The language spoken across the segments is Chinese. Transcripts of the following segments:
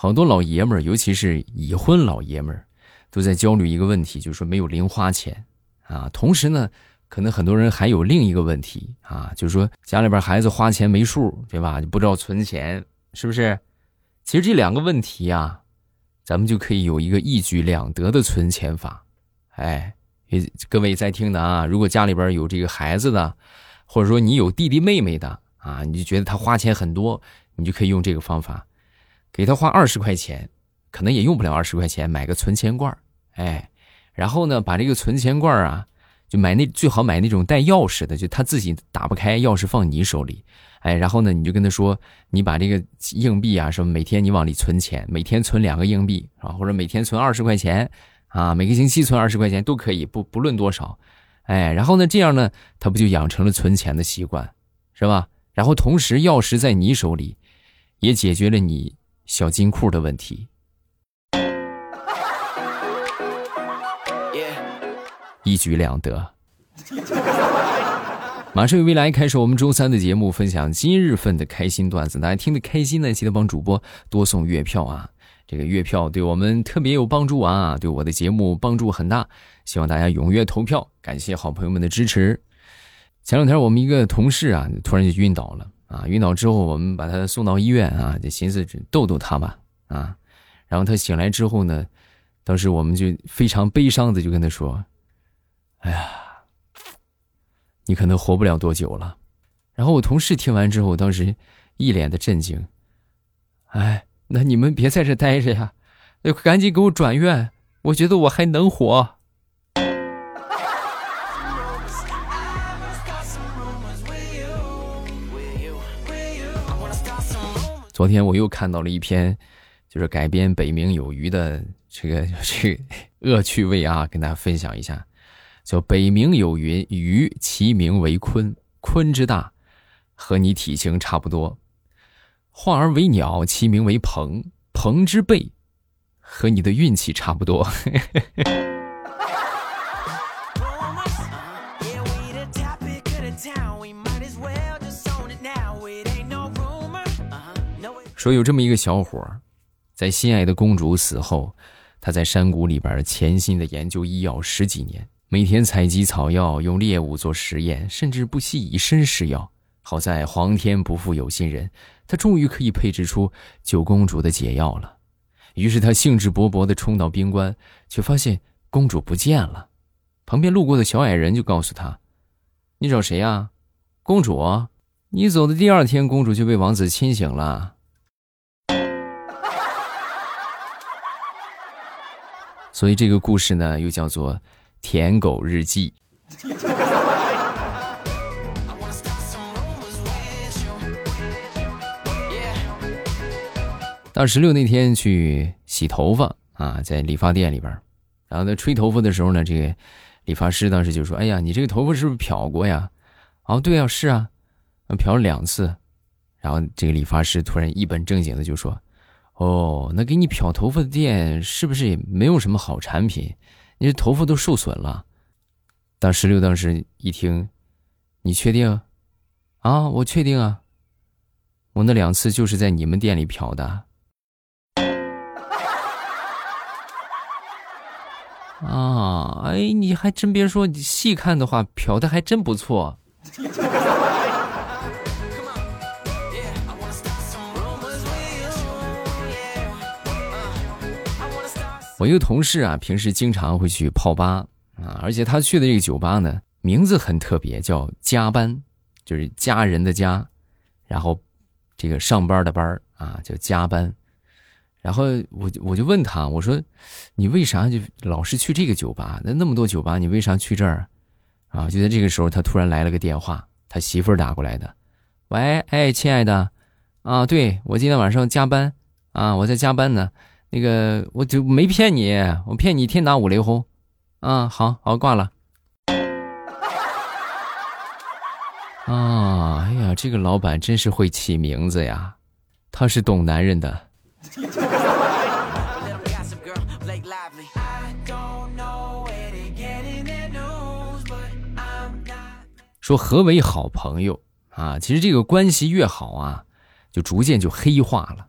好多老爷们儿，尤其是已婚老爷们儿，都在焦虑一个问题，就是说没有零花钱啊。同时呢，可能很多人还有另一个问题啊，就是说家里边孩子花钱没数，对吧？你不知道存钱，是不是？其实这两个问题呀，咱们就可以有一个一举两得的存钱法。哎，各位在听的啊，如果家里边有这个孩子的，或者说你有弟弟妹妹的啊，你就觉得他花钱很多，你就可以用这个方法。给他花二十块钱，可能也用不了二十块钱，买个存钱罐哎，然后呢，把这个存钱罐啊，就买那最好买那种带钥匙的，就他自己打不开，钥匙放你手里，哎，然后呢，你就跟他说，你把这个硬币啊，什么每天你往里存钱，每天存两个硬币啊，或者每天存二十块钱啊，每个星期存二十块钱都可以，不不论多少，哎，然后呢，这样呢，他不就养成了存钱的习惯，是吧？然后同时钥匙在你手里，也解决了你。小金库的问题，一举两得。马上与未来开始我们周三的节目，分享今日份的开心段子。大家听得开心呢，记得帮主播多送月票啊！这个月票对我们特别有帮助啊，对我的节目帮助很大。希望大家踊跃投票，感谢好朋友们的支持。前两天我们一个同事啊，突然就晕倒了。啊，晕倒之后，我们把他送到医院啊，就寻思逗逗他吧，啊，然后他醒来之后呢，当时我们就非常悲伤的就跟他说：“哎呀，你可能活不了多久了。”然后我同事听完之后，当时一脸的震惊：“哎，那你们别在这待着呀，赶紧给我转院，我觉得我还能活。”昨天我又看到了一篇，就是改编《北冥有鱼》的这个 这个恶趣味啊，跟大家分享一下。叫“北冥有云，鱼其名为鲲，鲲之大，和你体型差不多；化而为鸟，其名为鹏，鹏之背，和你的运气差不多。说有这么一个小伙儿，在心爱的公主死后，他在山谷里边潜心的研究医药十几年，每天采集草药，用猎物做实验，甚至不惜以身试药。好在皇天不负有心人，他终于可以配制出救公主的解药了。于是他兴致勃勃地冲到冰棺，却发现公主不见了。旁边路过的小矮人就告诉他：“你找谁呀？公主？你走的第二天，公主就被王子亲醒了。”所以这个故事呢，又叫做《舔狗日记》。到十六那天去洗头发啊，在理发店里边，然后在吹头发的时候呢，这个理发师当时就说：“哎呀，你这个头发是不是漂过呀？”“哦，对啊，是啊，漂了两次。”然后这个理发师突然一本正经的就说。哦，那给你漂头发的店是不是也没有什么好产品？你这头发都受损了。当石榴当时一听，你确定？啊，我确定啊。我那两次就是在你们店里漂的。啊，哎，你还真别说，你细看的话，漂的还真不错。我一个同事啊，平时经常会去泡吧啊，而且他去的这个酒吧呢，名字很特别，叫“加班”，就是家人的家，然后这个上班的班啊，叫加班。然后我我就问他，我说：“你为啥就老是去这个酒吧？那那么多酒吧，你为啥去这儿？”啊，就在这个时候，他突然来了个电话，他媳妇儿打过来的。喂，哎，亲爱的，啊，对我今天晚上加班啊，我在加班呢。那个，我就没骗你，我骗你天打五雷轰，啊，好好挂了。啊，哎呀，这个老板真是会起名字呀，他是懂男人的。说何为好朋友啊？其实这个关系越好啊，就逐渐就黑化了，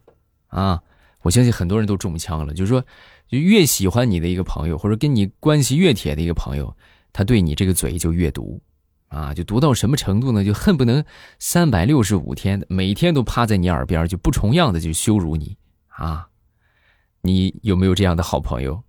啊。我相信很多人都中枪了，就是说，就越喜欢你的一个朋友，或者跟你关系越铁的一个朋友，他对你这个嘴就越毒，啊，就毒到什么程度呢？就恨不能三百六十五天每天都趴在你耳边，就不重样的就羞辱你啊！你有没有这样的好朋友？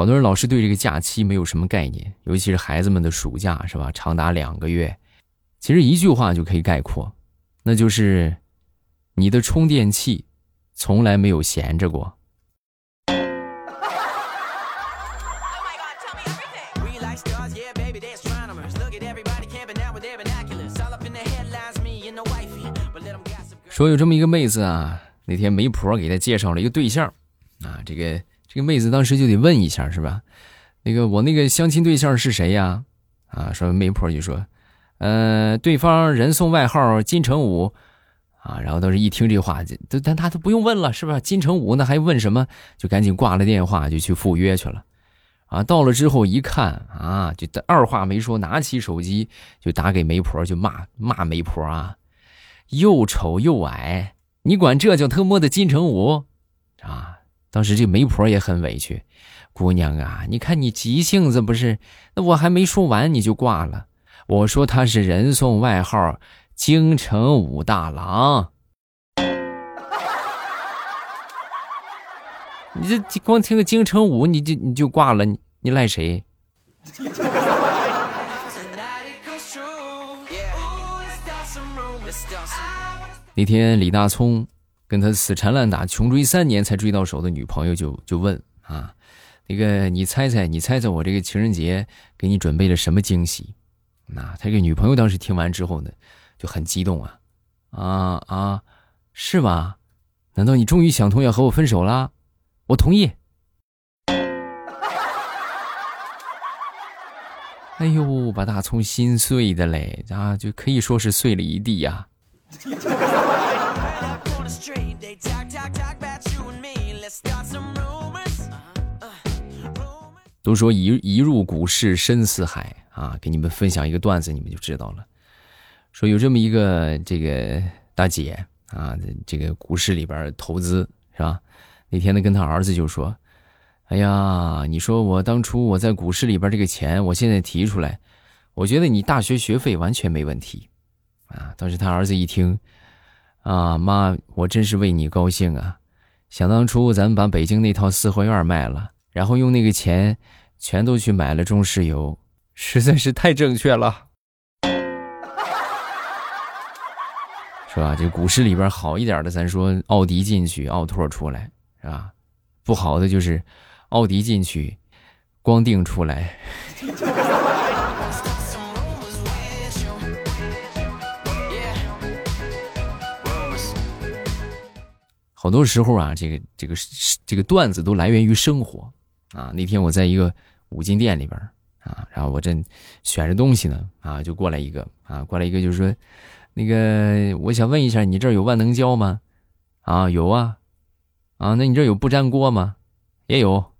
好多人老是对这个假期没有什么概念，尤其是孩子们的暑假，是吧？长达两个月，其实一句话就可以概括，那就是你的充电器从来没有闲着过。说有这么一个妹子啊，那天媒婆给她介绍了一个对象，啊，这个。这个妹子当时就得问一下，是吧？那个我那个相亲对象是谁呀？啊，说媒婆就说，呃，对方人送外号金城武，啊，然后当时一听这话，就但他都不用问了，是吧？金城武那还问什么？就赶紧挂了电话，就去赴约去了。啊，到了之后一看，啊，就二话没说，拿起手机就打给媒婆，就骂骂媒婆啊，又丑又矮，你管这叫特么的金城武？啊！当时这媒婆也很委屈，姑娘啊，你看你急性子不是？那我还没说完你就挂了。我说他是人送外号“京城武大郎”，你这光听个“京城武”你就你就挂了，你你赖谁？那天李大聪。跟他死缠烂打、穷追三年才追到手的女朋友就就问啊，那个你猜猜，你猜猜我这个情人节给你准备了什么惊喜？那他这个女朋友当时听完之后呢，就很激动啊啊啊，是吗？难道你终于想通要和我分手了？我同意。哎呦，把大葱心碎的嘞啊，就可以说是碎了一地呀。都说一一入股市深似海啊，给你们分享一个段子，你们就知道了。说有这么一个这个大姐啊，这个股市里边投资是吧？那天呢，跟他儿子就说：“哎呀，你说我当初我在股市里边这个钱，我现在提出来，我觉得你大学学费完全没问题啊。”当时他儿子一听。啊妈，我真是为你高兴啊！想当初咱们把北京那套四合院卖了，然后用那个钱全都去买了中石油，实在是太正确了，是吧？这股市里边好一点的，咱说奥迪进去，奥拓出来，是吧？不好的就是奥迪进去，光腚出来。好多时候啊，这个这个这个段子都来源于生活啊。那天我在一个五金店里边啊，然后我正选着东西呢啊，就过来一个啊，过来一个就是说，那个我想问一下，你这儿有万能胶吗？啊，有啊，啊，那你这有不粘锅吗？也有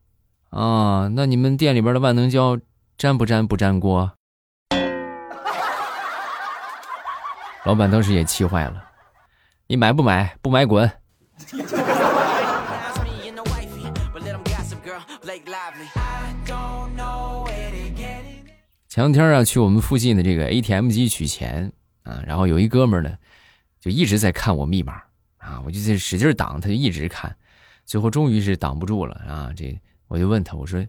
啊，那你们店里边的万能胶粘不粘不粘锅？老板当时也气坏了，你买不买？不买滚！前两天啊，去我们附近的这个 ATM 机取钱啊，然后有一哥们呢，就一直在看我密码啊，我就在使劲挡，他就一直看，最后终于是挡不住了啊！这我就问他，我说：“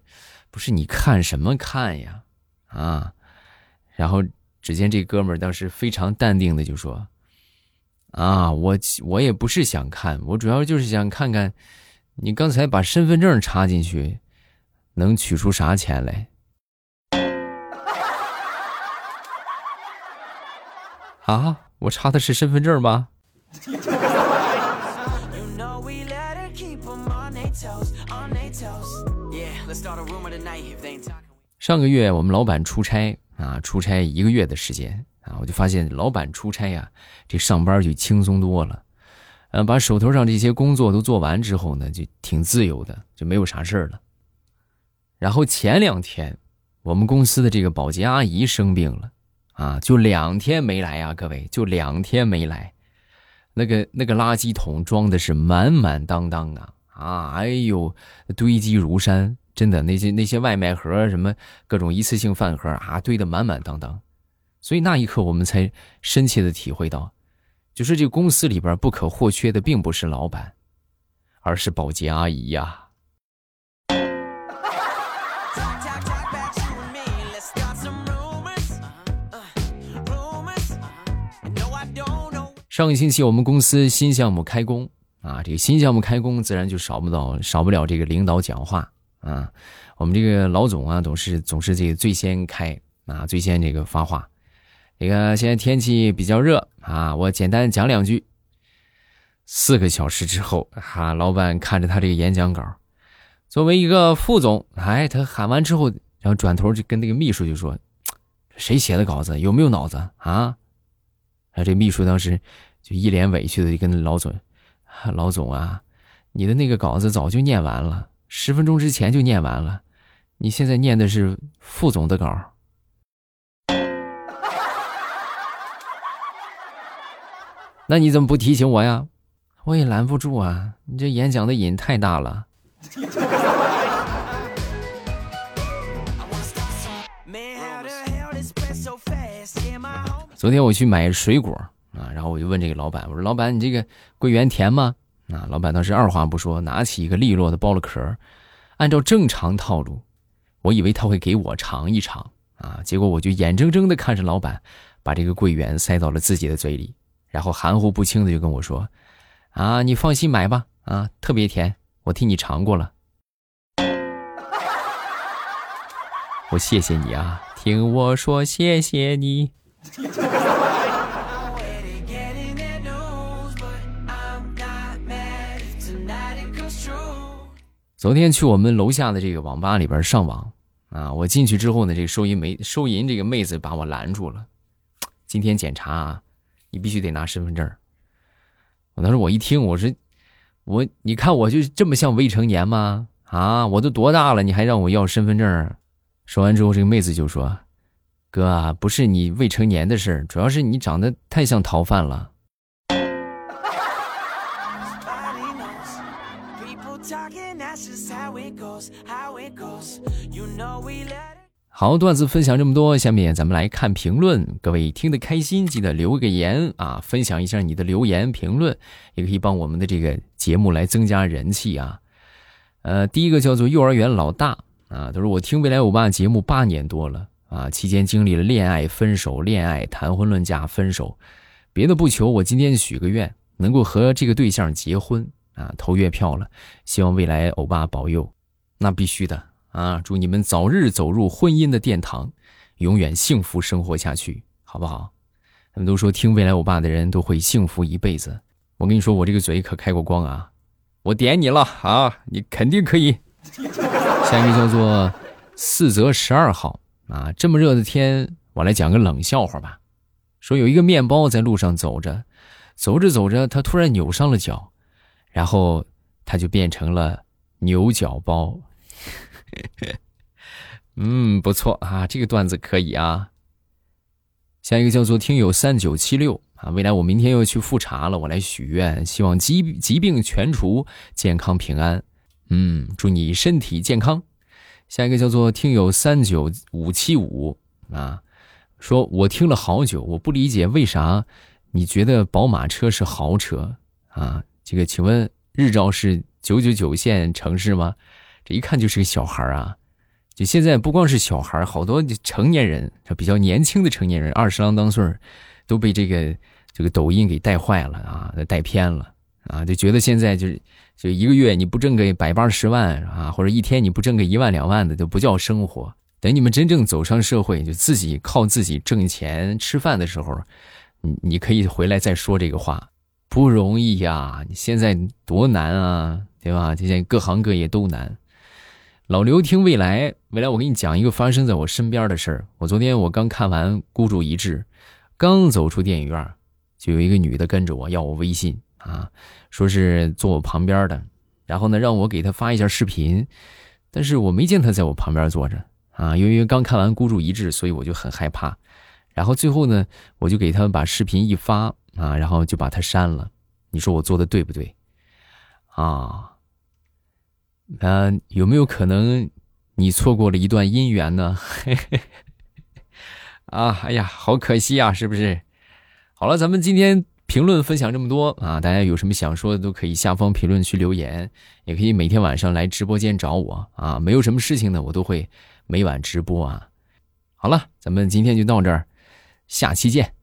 不是你看什么看呀？”啊，然后只见这哥们当时非常淡定的就说。啊，我我也不是想看，我主要就是想看看，你刚才把身份证插进去，能取出啥钱来？啊，我插的是身份证吗？上个月我们老板出差啊，出差一个月的时间。啊，我就发现老板出差呀，这上班就轻松多了，呃，把手头上这些工作都做完之后呢，就挺自由的，就没有啥事儿了。然后前两天我们公司的这个保洁阿姨生病了，啊，就两天没来呀，各位，就两天没来，那个那个垃圾桶装的是满满当当啊，啊，哎呦，堆积如山，真的那些那些外卖盒什么各种一次性饭盒啊，堆得满满当当，所以那一刻我们才深切的体会到，就是这个公司里边不可或缺的并不是老板，而是保洁阿姨呀。上个星期我们公司新项目开工啊，这个新项目开工自然就少不到少不了这个领导讲话啊。我们这个老总啊，总是总是这个最先开啊，最先这个发话。这个现在天气比较热啊，我简单讲两句。四个小时之后，哈，老板看着他这个演讲稿，作为一个副总，哎，他喊完之后，然后转头就跟那个秘书就说：“谁写的稿子？有没有脑子啊？”啊，这秘书当时就一脸委屈的就跟老总：“ 老总啊，你的那个稿子早就念完了，十分钟之前就念完了，你现在念的是副总的稿。”那你怎么不提醒我呀？我也拦不住啊！你这演讲的瘾太大了。昨天我去买水果啊，然后我就问这个老板，我说：“老板，你这个桂圆甜吗？”啊，老板当时二话不说，拿起一个利落的剥了壳，按照正常套路，我以为他会给我尝一尝啊，结果我就眼睁睁的看着老板把这个桂圆塞到了自己的嘴里，然后含糊不清的就跟我说：“啊，你放心买吧，啊，特别甜，我替你尝过了。”我谢谢你啊，听我说谢谢你。昨天去我们楼下的这个网吧里边上网啊，我进去之后呢，这个收银没收银这个妹子把我拦住了。今天检查啊，你必须得拿身份证。我当时我一听，我说我你看我就这么像未成年吗？啊，我都多大了，你还让我要身份证？说完之后，这个妹子就说。哥啊，不是你未成年的事儿，主要是你长得太像逃犯了。好，段子分享这么多，下面咱们来看评论。各位听得开心，记得留个言啊，分享一下你的留言评论，也可以帮我们的这个节目来增加人气啊。呃，第一个叫做幼儿园老大啊，他说我听未来欧巴节目八年多了。啊，期间经历了恋爱、分手、恋爱、谈婚论嫁、分手，别的不求，我今天许个愿，能够和这个对象结婚啊，投月票了，希望未来欧巴保佑，那必须的啊！祝你们早日走入婚姻的殿堂，永远幸福生活下去，好不好？他们都说听未来欧巴的人都会幸福一辈子，我跟你说，我这个嘴可开过光啊，我点你了啊，你肯定可以。下一个叫做四则十二号。啊，这么热的天，我来讲个冷笑话吧。说有一个面包在路上走着，走着走着，他突然扭伤了脚，然后他就变成了牛角包。嗯，不错啊，这个段子可以啊。下一个叫做听友三九七六啊，未来我明天要去复查了，我来许愿，希望疾疾病全除，健康平安。嗯，祝你身体健康。下一个叫做听友三九五七五啊，说我听了好久，我不理解为啥你觉得宝马车是豪车啊？这个请问日照是九九九线城市吗？这一看就是个小孩啊！就现在不光是小孩，好多成年人，比较年轻的成年人，二十郎当岁儿都被这个这个抖音给带坏了啊，带偏了啊，就觉得现在就是。就一个月你不挣个百八十万啊，或者一天你不挣个一万两万的，就不叫生活。等你们真正走上社会，就自己靠自己挣钱吃饭的时候，你你可以回来再说这个话，不容易呀！你现在多难啊，对吧？现在各行各业都难。老刘听未来，未来我给你讲一个发生在我身边的事儿。我昨天我刚看完《孤注一掷》，刚走出电影院，就有一个女的跟着我要我微信啊。说是坐我旁边的，然后呢，让我给她发一下视频，但是我没见她在我旁边坐着啊，由于刚看完《孤注一掷》，所以我就很害怕。然后最后呢，我就给他们把视频一发啊，然后就把他删了。你说我做的对不对？啊，那有没有可能你错过了一段姻缘呢？啊，哎呀，好可惜啊，是不是？好了，咱们今天评论分享这么多啊，大家有什么想说的都可以下方评论区留言，也可以每天晚上来直播间找我啊。没有什么事情呢，我都会每晚直播啊。好了，咱们今天就到这儿。下期见。